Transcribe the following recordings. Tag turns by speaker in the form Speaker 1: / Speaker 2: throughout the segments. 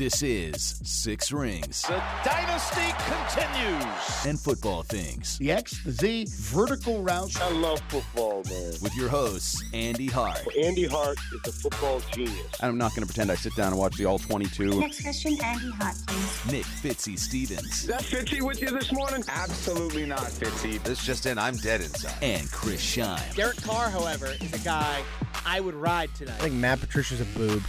Speaker 1: This is Six Rings
Speaker 2: The dynasty continues.
Speaker 1: and Football Things
Speaker 3: The X, the Z, vertical route.
Speaker 4: I love football, man.
Speaker 1: with your hosts, Andy Hart
Speaker 4: Andy Hart is a football genius.
Speaker 5: I'm not going to pretend I sit down and watch the All 22.
Speaker 6: Next question, Andy Hart, please.
Speaker 1: Nick Fitzy Stevens, Is
Speaker 4: that Fitzy with you this morning?
Speaker 7: Absolutely not, Fitzy. This just in, I'm dead inside.
Speaker 1: and Chris Scheim.
Speaker 8: Derek Carr, however, is a guy I would ride tonight.
Speaker 3: I think Matt Patricia's a boob.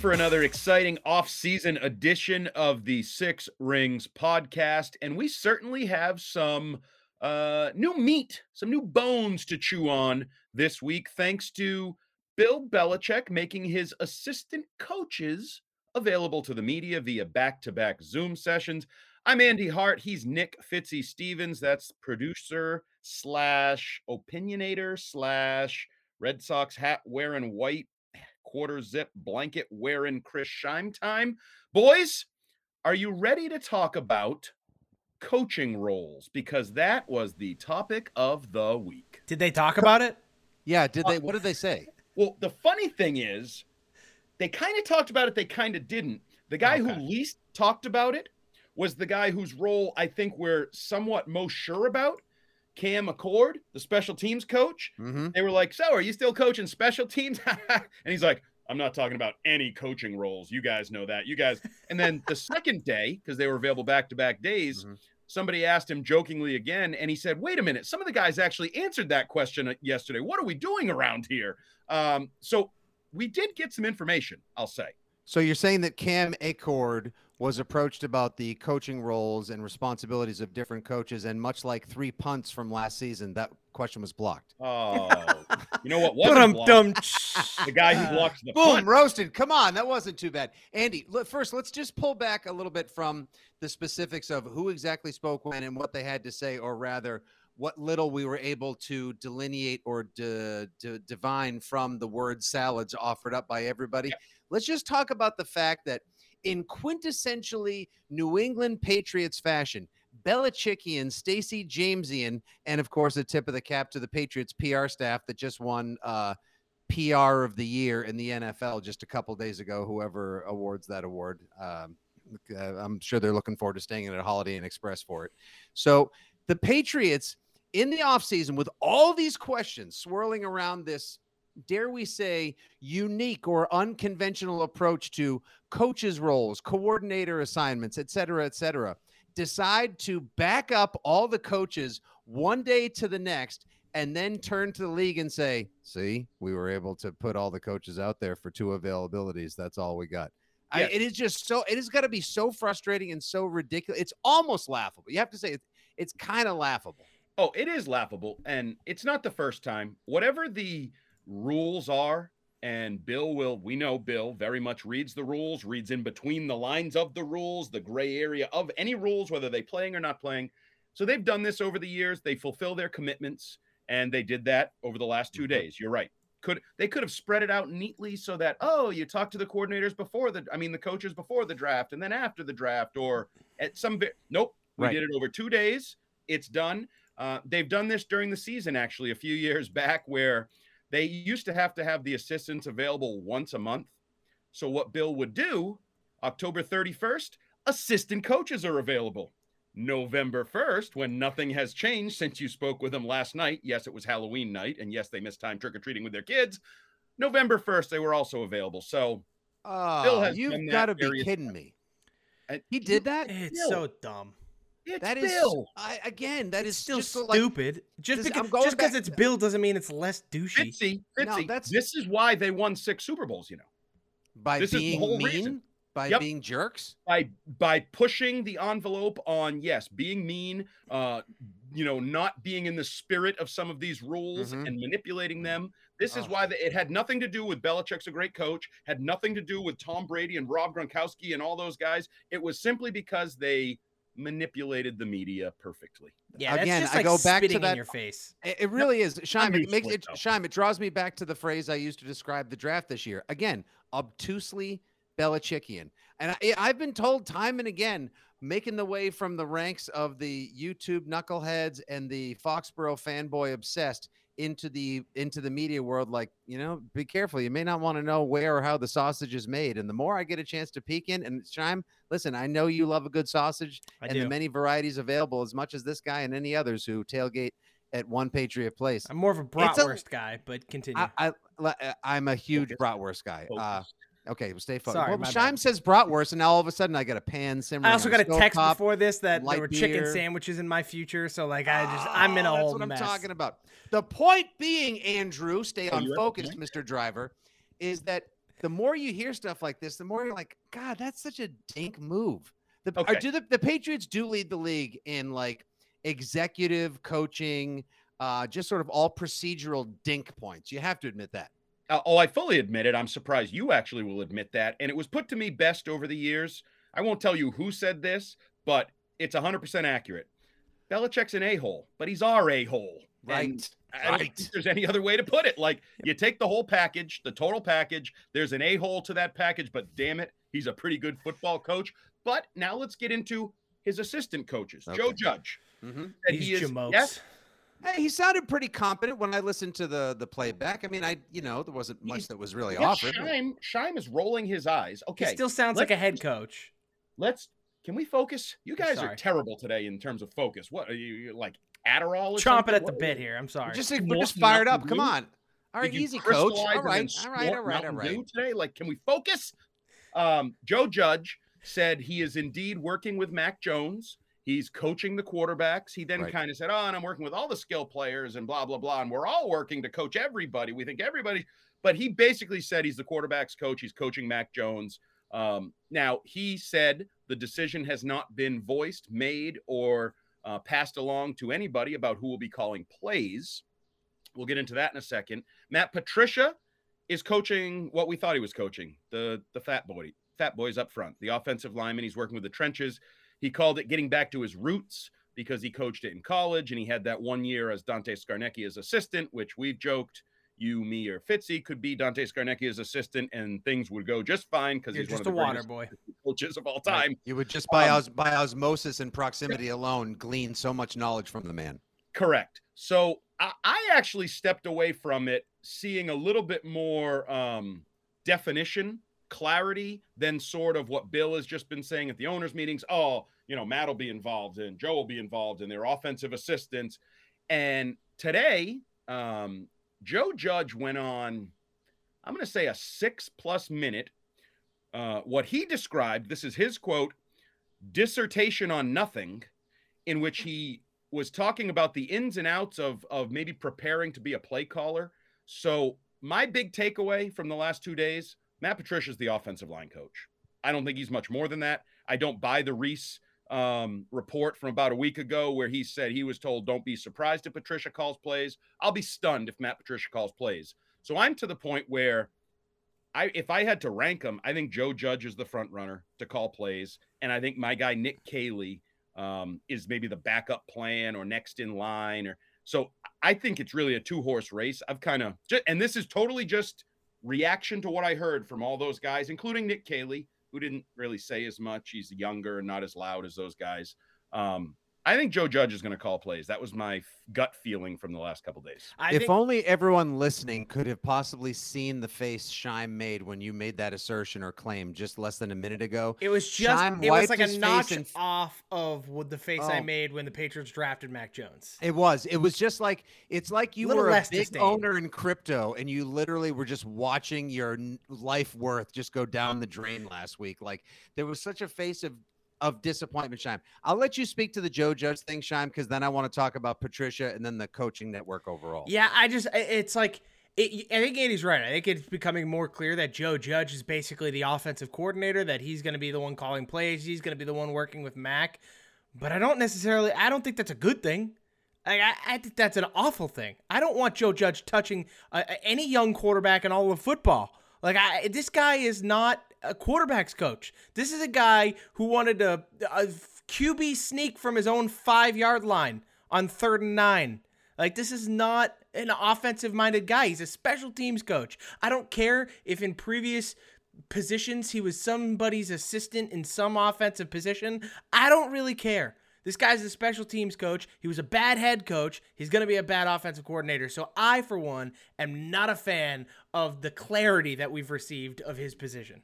Speaker 9: For another exciting off-season edition of the Six Rings podcast, and we certainly have some uh, new meat, some new bones to chew on this week, thanks to Bill Belichick making his assistant coaches available to the media via back-to-back Zoom sessions. I'm Andy Hart. He's Nick Fitzy Stevens. That's producer slash opinionator slash Red Sox hat wearing white quarter zip blanket wearing Chris Scheim time. Boys, are you ready to talk about coaching roles? Because that was the topic of the week.
Speaker 8: Did they talk about it?
Speaker 5: Yeah, did they? What did they say?
Speaker 9: Well, the funny thing is, they kind of talked about it, they kind of didn't. The guy
Speaker 8: Okay.
Speaker 9: who least talked about it was the guy whose role I think we're somewhat most sure about. Cam Achord, the special teams coach.
Speaker 5: Mm-hmm.
Speaker 9: They were like, So, are you still coaching special teams? and he's like, I'm not talking about any coaching roles. You guys know that. You guys. And then the second day, because they were available back to back days,
Speaker 5: Mhm.
Speaker 9: somebody asked him jokingly again, and he said, Wait a minute. Some of the guys actually answered that question uh, yesterday. What are we doing around here? Um, so we did get some information, I'll say.
Speaker 5: So you're saying that Cam Achord was approached about the coaching roles and responsibilities of different coaches, and much like three punts from last season, that question was blocked.
Speaker 9: Oh, you know what wasn't blocked?
Speaker 8: Dum-dum.
Speaker 9: The guy who blocked the
Speaker 5: Boom,
Speaker 9: punt.
Speaker 5: roasted. Come on, that wasn't too bad. Andy, let, first, let's just pull back a little bit from the specifics of who exactly spoke when and what they had to say, or rather, what little we were able to delineate or d- d- divine from the word salads offered up by everybody. Let's just talk about the fact that in quintessentially New England Patriots fashion, Belichickian, Stacy Jamesian, and of course, a tip of the cap to the Patriots PR staff that just won uh, PR of the year in the NFL just a couple days ago. Whoever awards that award, um, uh, I'm sure they're looking forward to staying at a Holiday Inn Express for it. So the Patriots in the offseason with all these questions swirling around this dare we say unique or unconventional approach to coaches roles coordinator assignments et cetera et cetera. Decide to back up all the coaches one day to the next and then turn to the league and say see we were able to put all the coaches out there for two availabilities. That's all we got. I, it is just so it has got to be so frustrating and so ridiculous. It's almost laughable. You have to say it's, it's kind of laughable.
Speaker 9: Oh, it is laughable. And it's not the first time. Whatever the rules are, and Bill will, we know Bill very much reads the rules, reads in between the lines of the rules, the gray area of any rules, whether they playing or not playing. So they've done this over the years. They fulfill their commitments, and they did that over the last 2 days. You're right. Could they could have spread it out neatly so that oh you talk to the coordinators before the I mean the coaches before the draft and then after the draft or at some bit nope we
Speaker 5: Right.
Speaker 9: did it over two days it's done uh, they've done this during the season, actually, a few years back, where they used to have to have the assistants available once a month. So, what Bill would do, October 31st, assistant coaches are available. November 1st, when nothing has changed since you spoke with them last night. Yes, it was Halloween night, and yes, they missed time trick or treating with their kids. November 1st, they were also available. So,
Speaker 5: Oh,
Speaker 9: has
Speaker 5: you've got to be
Speaker 9: various
Speaker 5: kidding me.
Speaker 9: And
Speaker 5: He did that?
Speaker 8: It's
Speaker 9: Bill.
Speaker 8: so dumb.
Speaker 9: It's
Speaker 5: That is
Speaker 9: Bill.
Speaker 5: I, again. That
Speaker 8: It's
Speaker 5: is
Speaker 8: still
Speaker 5: just so, like,
Speaker 8: stupid. just because
Speaker 5: I'm going
Speaker 8: just because
Speaker 5: back-
Speaker 8: it's Bill doesn't mean it's less douchey.
Speaker 9: Fitzy,
Speaker 5: No,
Speaker 9: Fitzy,
Speaker 5: that's-
Speaker 9: this is why they won six Super Bowls, you know.
Speaker 5: by
Speaker 9: this is the
Speaker 5: being
Speaker 9: whole
Speaker 5: mean,
Speaker 9: reason.
Speaker 5: by
Speaker 9: Yep.
Speaker 5: being jerks.
Speaker 9: by by pushing the envelope on yes being mean uh you know not being in the spirit of some of these rules
Speaker 5: Mhm.
Speaker 9: and manipulating them this is why the, it had nothing to do with Belichick's a great coach had nothing to do with Tom Brady and Rob Gronkowski and all those guys it was simply because they manipulated the media perfectly
Speaker 8: Yeah, that's
Speaker 5: Again,
Speaker 8: just
Speaker 5: I go back to that-
Speaker 8: in your face.
Speaker 5: It, it really is.
Speaker 9: Scheim,
Speaker 5: it makes
Speaker 9: used
Speaker 5: it
Speaker 9: it.
Speaker 5: Scheim, it draws me back to the phrase I used to describe the draft this year. Again, obtusely Belichickian. And I, I've been told time and again, making the way from the ranks of the YouTube knuckleheads and the Foxborough fanboy obsessed into the into the media world like you know be careful you may not want to know where or how the sausage is made and the more i get a chance to peek in and Scheim, listen i know you love a good sausage
Speaker 8: I
Speaker 5: and
Speaker 8: do.
Speaker 5: the many varieties available as much as this guy and any others who tailgate at one Patriot Place.
Speaker 8: I'm more of a
Speaker 5: It's a-
Speaker 8: bratwurst guy, but continue.
Speaker 5: I, I, li- uh, I'm a huge
Speaker 9: Focus.
Speaker 5: bratwurst guy. Uh,
Speaker 9: Focus.
Speaker 5: Okay, well, stay focused.
Speaker 8: Sorry,
Speaker 5: well, Scheim
Speaker 8: bad.
Speaker 5: says bratwurst, and now all of a sudden I got a pan simmering.
Speaker 8: I also got a text
Speaker 5: stovetop.
Speaker 8: before this that there were chicken sandwiches in my future, so like I just I'm in a
Speaker 5: Oh,
Speaker 8: whole
Speaker 5: That's what
Speaker 8: mess.
Speaker 5: I'm talking about. The point being, Andrew, stay
Speaker 9: Oh,
Speaker 5: on
Speaker 9: you
Speaker 5: focus. Mr. Driver, is that the more you hear stuff like this, the more you're like, God, that's such a dink move. The,
Speaker 9: Okay.
Speaker 5: do the, the Patriots do lead the league in like executive coaching, uh, just sort of all procedural dink points. You have to admit that.
Speaker 9: Uh, oh, I fully admit it. I'm surprised you actually will admit that. And it was put to me best over the years. I won't tell you who said this, but it's 100% accurate. Belichick's an a hole, but he's our a hole.
Speaker 5: Right.
Speaker 9: I don't
Speaker 5: Right.
Speaker 9: think there's any other way to put it. Like you take the whole package, the total package. There's an a hole to that package, but damn it, he's a pretty good football coach. But now let's get into his assistant coaches. Joe Judge.
Speaker 5: Mm-hmm.
Speaker 9: said
Speaker 8: These
Speaker 9: he is
Speaker 8: jamokes.
Speaker 9: yes,
Speaker 5: Hey, he sounded pretty competent when I listened to the the playback. I mean, I you know there wasn't much
Speaker 9: He's-
Speaker 5: that was really
Speaker 9: yes,
Speaker 5: offered.
Speaker 9: Scheim, Scheim is rolling his eyes.
Speaker 8: He
Speaker 9: Okay,
Speaker 8: still sounds like a head coach.
Speaker 9: let's can we focus? You guys are terrible today in terms of focus. What are you you're like Adderall? Or
Speaker 8: Chomping
Speaker 9: something?
Speaker 8: at the bit here. I'm sorry.
Speaker 5: Just we're just fired up. Come on. All right, easy, coach.
Speaker 9: crystallize
Speaker 5: All
Speaker 9: and
Speaker 5: right,
Speaker 9: then
Speaker 5: all right, all
Speaker 9: snort
Speaker 5: right, all
Speaker 9: Mountain
Speaker 5: right.
Speaker 9: Dew Today, like, can we focus? Um, Joe Judge said he is indeed working with Mac Jones. He's coaching the quarterbacks. He then
Speaker 5: Right.
Speaker 9: kind of said, "Oh, and I'm working with all the skill players and blah blah blah, and we're all working to coach everybody. We think everybody." But he basically said he's the quarterbacks coach. He's coaching Mac Jones. Um, now he said the decision has not been voiced, made, or uh, passed along to anybody about who will be calling plays. We'll get into that in a second. Matt Patricia is coaching what we thought he was coaching the the fat boy, fat boys up front, the offensive lineman. He's working with the trenches. He called it getting back to his roots because he coached it in college and he had that one year as Dante Scarnecchia's assistant, which we've joked you, me, or Fitzy could be Dante Scarnecchia's assistant and things would go just fine because
Speaker 8: You're
Speaker 9: he's one
Speaker 8: just
Speaker 9: of
Speaker 8: a
Speaker 9: the
Speaker 8: water
Speaker 9: greatest
Speaker 8: boy.
Speaker 9: coaches of all time.
Speaker 5: You would just by
Speaker 9: Um,
Speaker 5: os- by osmosis and proximity alone glean so much knowledge from the man.
Speaker 9: Correct. So I, I actually stepped away from it, seeing a little bit more um, definition, clarity than sort of what Bill has just been saying at the owners' meetings. Oh, you know, Matt will be involved and Joe will be involved and their offensive assistants. And today, um, Joe Judge went on, I'm going to say a six plus minute. Uh, what he described, this is his quote, dissertation on nothing, in which he was talking about the ins and outs of of maybe preparing to be a play caller. So my big takeaway from the last two days, Matt Patricia's the offensive line coach. I don't think he's much more than that. I don't buy the Reiss um, report from about a week ago where he said he was told, "Don't be surprised if Patricia calls plays." I'll be stunned if Matt Patricia calls plays. So I'm to the point where I, if I had to rank them, I think Joe Judge is the front runner to call plays, and I think my guy Nick Caley um, is maybe the backup plan or next in line, or so. I think it's really a two horse race. I've kind of, and this is totally just reaction to what I heard from all those guys, including Nick Caley, who didn't really say as much. He's younger and not as loud as those guys. Um, I think Joe Judge is going to call plays. That was my gut feeling from the last couple days.
Speaker 8: I
Speaker 5: if
Speaker 8: think,
Speaker 5: only everyone listening could have possibly seen the face Scheim made when you made that assertion or claim just less than a minute ago.
Speaker 8: it was just
Speaker 5: Scheim
Speaker 8: it was like a notch
Speaker 5: and-
Speaker 8: off of what the face I
Speaker 5: Oh.
Speaker 8: made when the Patriots drafted Mac Jones.
Speaker 5: It was. It was just like it's like you
Speaker 8: Little
Speaker 5: were a big
Speaker 8: disdain.
Speaker 5: owner in crypto, and you literally were just watching your life worth just go down the drain last week. Like there was such a face of of disappointment, Scheim. I'll let you speak to the Joe Judge thing, Scheim, because then I want to talk about Patricia and then the coaching network overall.
Speaker 8: Yeah, I just it's like it, I think Andy's right. I think it's becoming more clear that Joe Judge is basically the offensive coordinator. That he's going to be the one calling plays. He's going to be the one working with Mac. But I don't necessarily. I don't think that's a good thing. Like, I, I think that's an awful thing. I don't want Joe Judge touching uh, any young quarterback in all of football. Like I, this guy is not a quarterbacks coach. This is a guy who wanted a, a QB sneak from his own five yard line on third and nine. Like this is not an offensive minded guy. He's a special teams coach. I don't care if in previous positions he was somebody's assistant in some offensive position. I don't really care. This guy's a special teams coach. He was a bad head coach. He's going to be a bad offensive coordinator. So I, for one, am not a fan of the clarity that we've received of his position.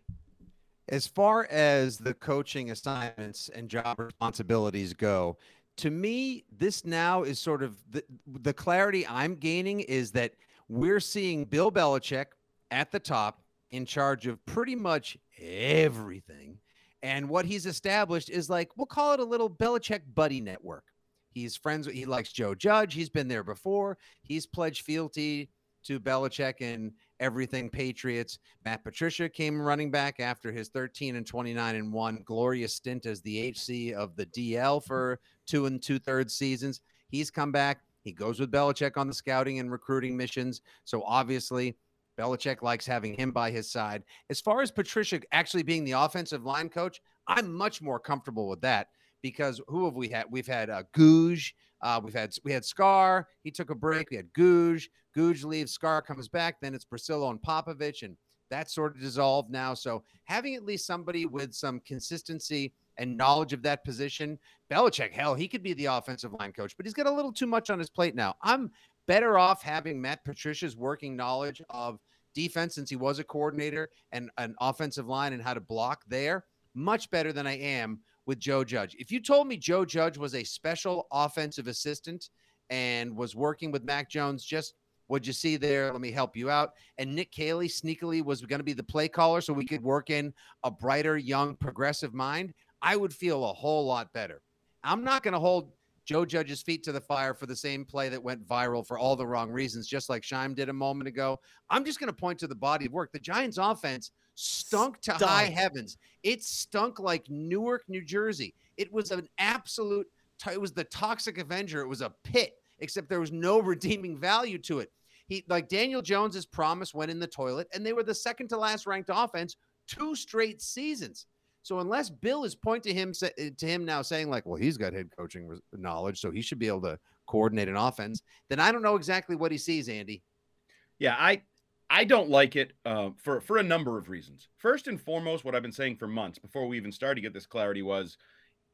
Speaker 5: As far as the coaching assignments and job responsibilities go, to me, this now is sort of the, the clarity I'm gaining is that we're seeing Bill Belichick at the top in charge of pretty much everything. And what he's established is like, we'll call it a little Belichick buddy network. He's friends with, he likes Joe Judge. He's been there before. He's pledged fealty to Belichick and everything Patriots. Matt Patricia came running back after his 13 and 29 and one glorious stint as the HC of the DL for two and two thirds seasons. He's come back. He goes with Belichick on the scouting and recruiting missions. So obviously, Belichick likes having him by his side. As far as Patricia actually being the offensive line coach, I'm much more comfortable with that because who have we had? We've had uh, Gouge. Uh, we've had we had Scar. He took a break. We had Gouge. Gouge leaves. Scar comes back. Then it's Bricillo and Popovich, and that's sort of dissolved now. So having at least somebody with some consistency and knowledge of that position, Belichick, hell, he could be the offensive line coach, but he's got a little too much on his plate now. I'm better off having Matt Patricia's working knowledge of defense since he was a coordinator and an offensive line and how to block there much better than I am with Joe Judge. If you told me Joe Judge was a special offensive assistant and was working with Mac Jones, just what'd you see there? Let me help you out. And Nick Caley sneakily was going to be the play caller so we could work in a brighter, young, progressive mind. I would feel a whole lot better. I'm not going to hold Joe Judge's feet to the fire for the same play that went viral for all the wrong reasons, just like Scheim did a moment ago. I'm just going to point to the body of work. The Giants' offense stunk to
Speaker 8: Stunk.
Speaker 5: high heavens. It stunk like Newark, New Jersey. It was an absolute, it was the toxic Avenger. It was a pit, except there was no redeeming value to it. He, like Daniel Jones's promise went in the toilet, and they were the second to last ranked offense two straight seasons. So unless Bill is pointing to him to him now saying like, well, he's got head coaching knowledge, so he should be able to coordinate an offense, then I don't know exactly what he sees, Andy.
Speaker 9: Yeah, I I don't like it uh, for for a number of reasons. First and foremost, what I've been saying for months before we even started to get this clarity was,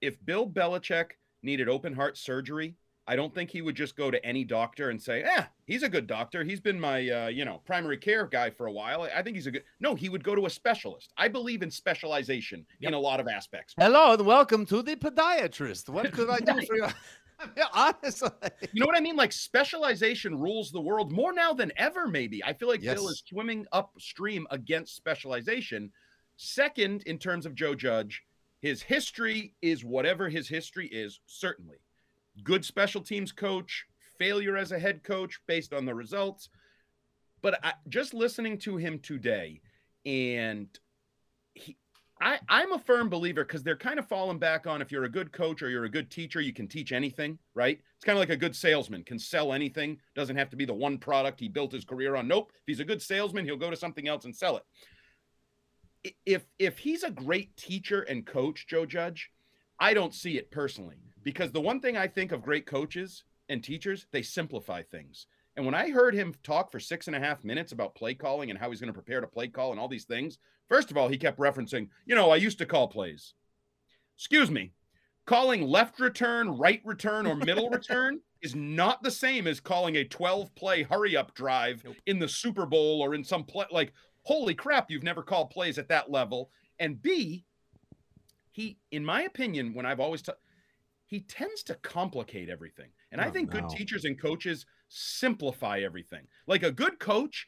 Speaker 9: if Bill Belichick needed open heart surgery, I don't think he would just go to any doctor and say, "Yeah, he's a good doctor. He's been my uh, you know primary care guy for a while. I think he's a good." No, he would go to a specialist. I believe in specialization in a lot of aspects.
Speaker 5: Hello and welcome to the podiatrist. What could I do for you? Honestly,
Speaker 9: You know what I mean? Like specialization rules the world more now than ever, maybe. I feel like Bill is swimming upstream against specialization. Second, in terms of Joe Judge, his history is whatever his history is, certainly. Good special teams coach, failure as a head coach based on the results. But I, just listening to him today, and he, I, I'm a firm believer because they're kind of falling back on if you're a good coach or you're a good teacher, you can teach anything, right? It's kind of like a good salesman can sell anything, doesn't have to be the one product he built his career on. Nope. If he's a good salesman, he'll go to something else and sell it. If if he's a great teacher and coach, Joe Judge, I don't see it personally because the one thing I think of great coaches and teachers, they simplify things. And when I heard him talk for six and a half minutes about play calling and how he's going to prepare to play call and all these things, first of all, he kept referencing, you know, I used to call plays. Excuse me. calling left return, right return, or middle return is not the same as calling a 12 play hurry up drive nope. in the Super Bowl or in some play. Like, holy crap, you've never called plays at that level. And B, he, in my opinion, when I've always, t- he tends to complicate everything. And oh, I think no. good teachers and coaches simplify everything. Like a good coach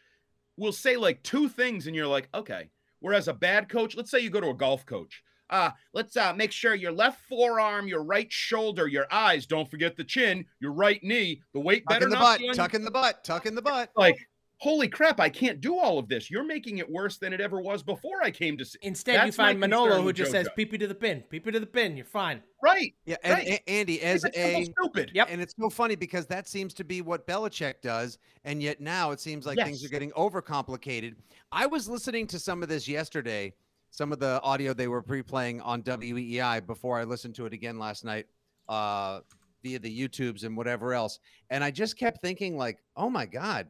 Speaker 9: will say like two things and you're like, okay. Whereas a bad coach, let's say you go to a golf coach uh, let's uh, make sure your left forearm, your right shoulder, your eyes. Don't forget the chin, your right knee. The weight tuck better
Speaker 5: in the
Speaker 9: not
Speaker 5: butt. Tuck in the butt. Tuck in the butt.
Speaker 9: Like, holy crap! I can't do all of this. You're making it worse than it ever was before I came to see.
Speaker 8: Instead, That's you find Manolo who just says "peepee to the pin, peepee to the pin." You're fine.
Speaker 9: Right.
Speaker 5: Yeah. And
Speaker 9: right.
Speaker 5: A- Andy, as a
Speaker 9: stupid.
Speaker 5: Yep. And it's so funny because that seems to be what Belichick does, and yet now it seems like yes. things are getting overcomplicated. I was listening to some of this yesterday some of the audio they were pre-playing on WEEI before I listened to it again last night uh, via the YouTubes and whatever else. And I just kept thinking, like, oh my God,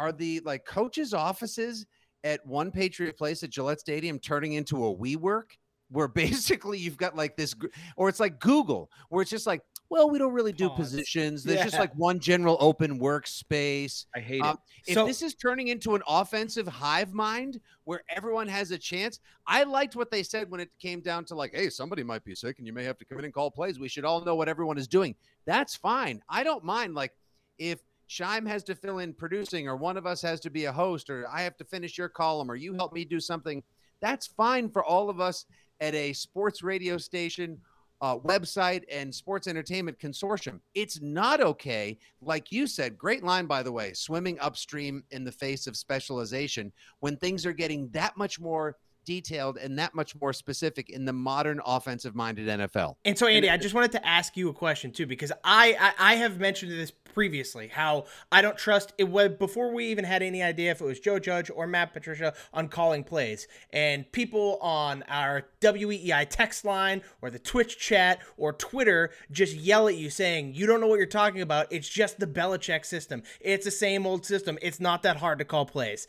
Speaker 5: are the like coaches' offices at One Patriot Place at Gillette Stadium turning into a WeWork? Where basically you've got like this, or it's like Google, where it's just like, well, we don't really do Pause. positions. There's yeah. just like one general open workspace.
Speaker 9: I hate um,
Speaker 5: it. If so, this is turning into an offensive hive mind where everyone has a chance, I liked what they said when it came down to like, hey, somebody might be sick and you may have to come in and call plays. We should all know what everyone is doing. That's fine. I don't mind. Like if Scheim has to fill in producing, or one of us has to be a host, or I have to finish your column, or you help me do something. That's fine for all of us at a sports radio station uh, website and sports entertainment consortium. It's not okay, like you said, great line, by the way, swimming upstream in the face of specialization when things are getting that much more detailed and that much more specific in the modern offensive minded NFL.
Speaker 8: And so Andy, I just wanted to ask you a question too because I I, I have mentioned this previously how I don't trust it was before we even had any idea if it was Joe Judge or Matt Patricia on calling plays. And people on our WEEI text line or the Twitch chat or Twitter just yell at you saying you don't know what you're talking about. It's just the Belichick system. It's the same old system. It's not that hard to call plays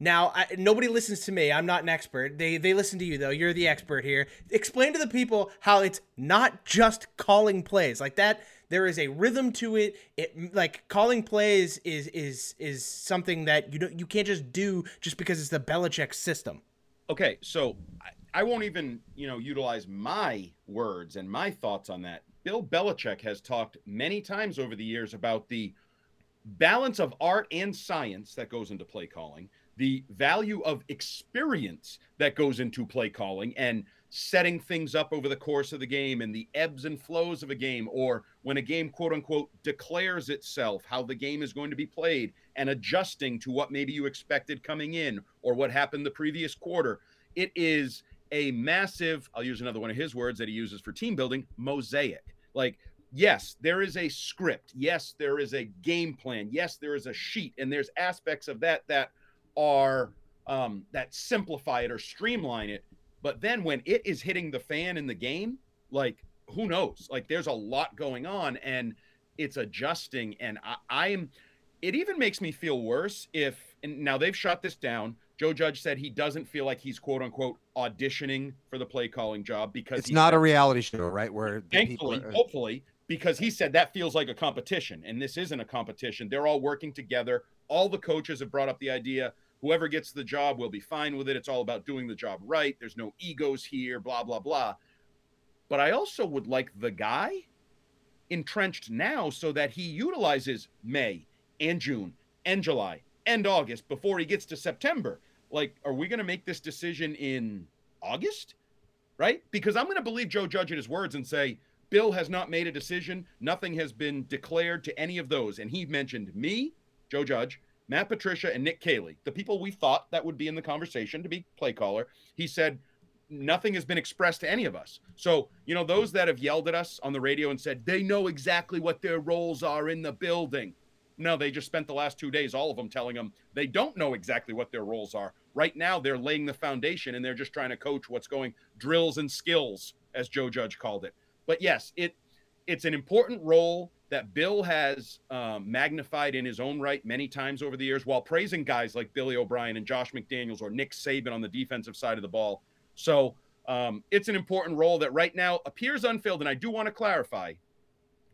Speaker 8: now, I, nobody listens to me. I'm not an expert. They they listen to you though. You're the expert here. Explain to the people how it's not just calling plays like that. There is a rhythm to it. It like calling plays is is is something that you don't you can't just do just because it's the Belichick system.
Speaker 9: Okay, so I, I won't even you know utilize my words and my thoughts on that. Bill Belichick has talked many times over the years about the balance of art and science that goes into play calling the value of experience that goes into play calling and setting things up over the course of the game and the ebbs and flows of a game, or when a game, quote unquote, declares itself, how the game is going to be played and adjusting to what maybe you expected coming in or what happened the previous quarter. It is a massive, I'll use another one of his words that he uses for team building mosaic. Like, yes, there is a script. Yes, there is a game plan. Yes, there is a sheet. And there's aspects of that that are um, that simplify it or streamline it. But then when it is hitting the fan in the game, like who knows? Like there's a lot going on and it's adjusting. And I, I'm, it even makes me feel worse if, and now they've shut this down. Joe Judge said he doesn't feel like he's quote unquote auditioning for the play calling job because
Speaker 5: it's not a reality show, right? Where
Speaker 9: thankfully, are... hopefully, because he said that feels like a competition and this isn't a competition. They're all working together. All the coaches have brought up the idea whoever gets the job will be fine with it. It's all about doing the job right. There's no egos here, blah, blah, blah. But I also would like the guy entrenched now so that he utilizes May and June and July and August before he gets to September. Like, are we going to make this decision in August? Right? Because I'm going to believe Joe Judge in his words and say, Bill has not made a decision. Nothing has been declared to any of those. And he mentioned me, Joe Judge, Matt Patricia and Nick Caley, the people we thought that would be in the conversation to be play caller, he said nothing has been expressed to any of us. So, you know, those that have yelled at us on the radio and said they know exactly what their roles are in the building. No, they just spent the last two days, all of them telling them they don't know exactly what their roles are. Right now, they're laying the foundation and they're just trying to coach what's going drills and skills, as Joe Judge called it. But yes, it it's an important role that Bill has um, magnified in his own right many times over the years while praising guys like Billy O'Brien and Josh McDaniels or Nick Saban on the defensive side of the ball. So Um, it's an important role that right now appears unfilled. And I do want to clarify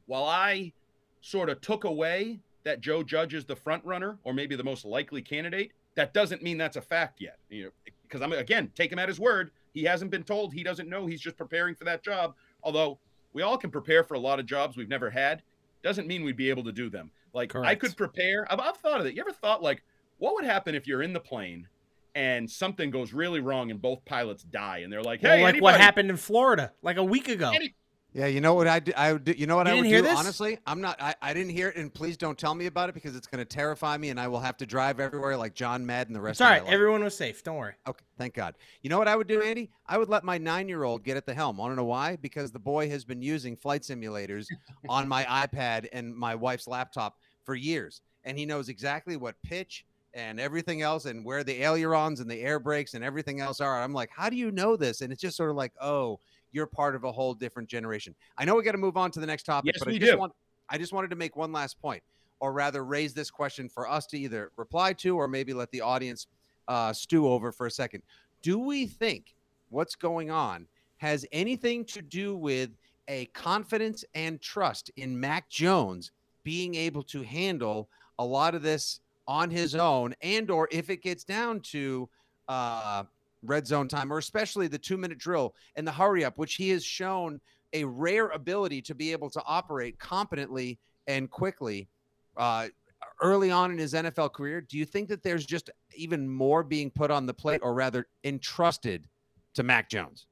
Speaker 9: while I sort of took away that Joe Judge is the front runner or maybe the most likely candidate, that doesn't mean that's a fact yet. You know, because I'm again take him at his word. He hasn't been told. He doesn't know. He's just preparing for that job. Although we all can prepare for a lot of jobs we've never had, doesn't mean we'd be able to do them. Like I could prepare. I've, I've thought of it. You ever thought like what would happen if you're in the plane and something goes really wrong and both pilots die and they're like,
Speaker 8: Well,
Speaker 9: hey,
Speaker 8: like what happened in Florida like a week ago.
Speaker 9: any-
Speaker 5: Yeah, you know what I do, I would do, you know what
Speaker 8: You
Speaker 5: I would do
Speaker 8: this?
Speaker 5: honestly? I'm not I, I didn't hear it and please don't tell me about it because it's going to terrify me and I will have to drive everywhere like John Madden the rest
Speaker 8: It's all
Speaker 5: of
Speaker 8: right. Everyone was safe. Don't worry.
Speaker 5: Okay, thank God. You know what I would do, Andy? I would let my nine-year-old get at the helm. I Want to know why? Because the boy has been using flight simulators on my iPad and my wife's laptop for years, and he knows exactly what pitch and everything else, and where the ailerons and the air brakes and everything else are. I'm like, how do you know this? And it's just sort of like, oh, you're part of a whole different generation. I know we got to move on to the next topic,
Speaker 9: Yes,
Speaker 5: but I
Speaker 9: we
Speaker 5: just
Speaker 9: do.
Speaker 5: want I just wanted to make one last point, or rather, raise this question for us to either reply to or maybe let the audience uh, stew over for a second. Do we think what's going on has anything to do with a confidence and trust in Mac Jones being able to handle a lot of this on his own, and or if it gets down to uh, red zone time, or especially the two minute drill and the hurry up, which he has shown a rare ability to be able to operate competently and quickly uh, early on in his NFL career. Do you think that there's just even more being put on the plate, or rather entrusted to Mac Jones?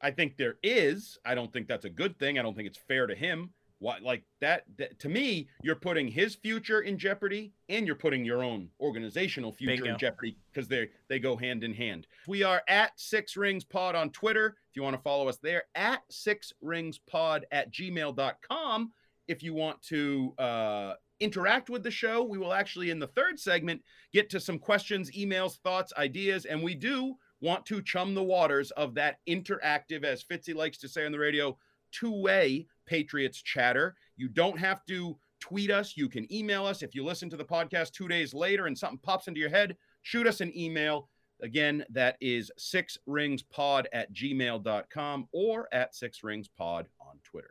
Speaker 9: I think there is. I don't think that's a good thing. I don't think it's fair to him. What like that, that to me, you're putting his future in jeopardy and you're putting your own organizational future in jeopardy because they they go hand in hand. We are at Six Rings Pod on Twitter. If you want to follow us there, at Six Rings Pod at gmail.com. If you want to uh interact with the show, we will actually in the third segment get to some questions, emails, thoughts, ideas, and we do want to chum the waters of that interactive, as Fitzy likes to say on the radio, two way Patriots chatter. You don't have to tweet us. You can email us. If you listen to the podcast two days later and something pops into your head, shoot us an email. Again, that is sixringspod rings pod at gmail.com or at sixringspod on Twitter.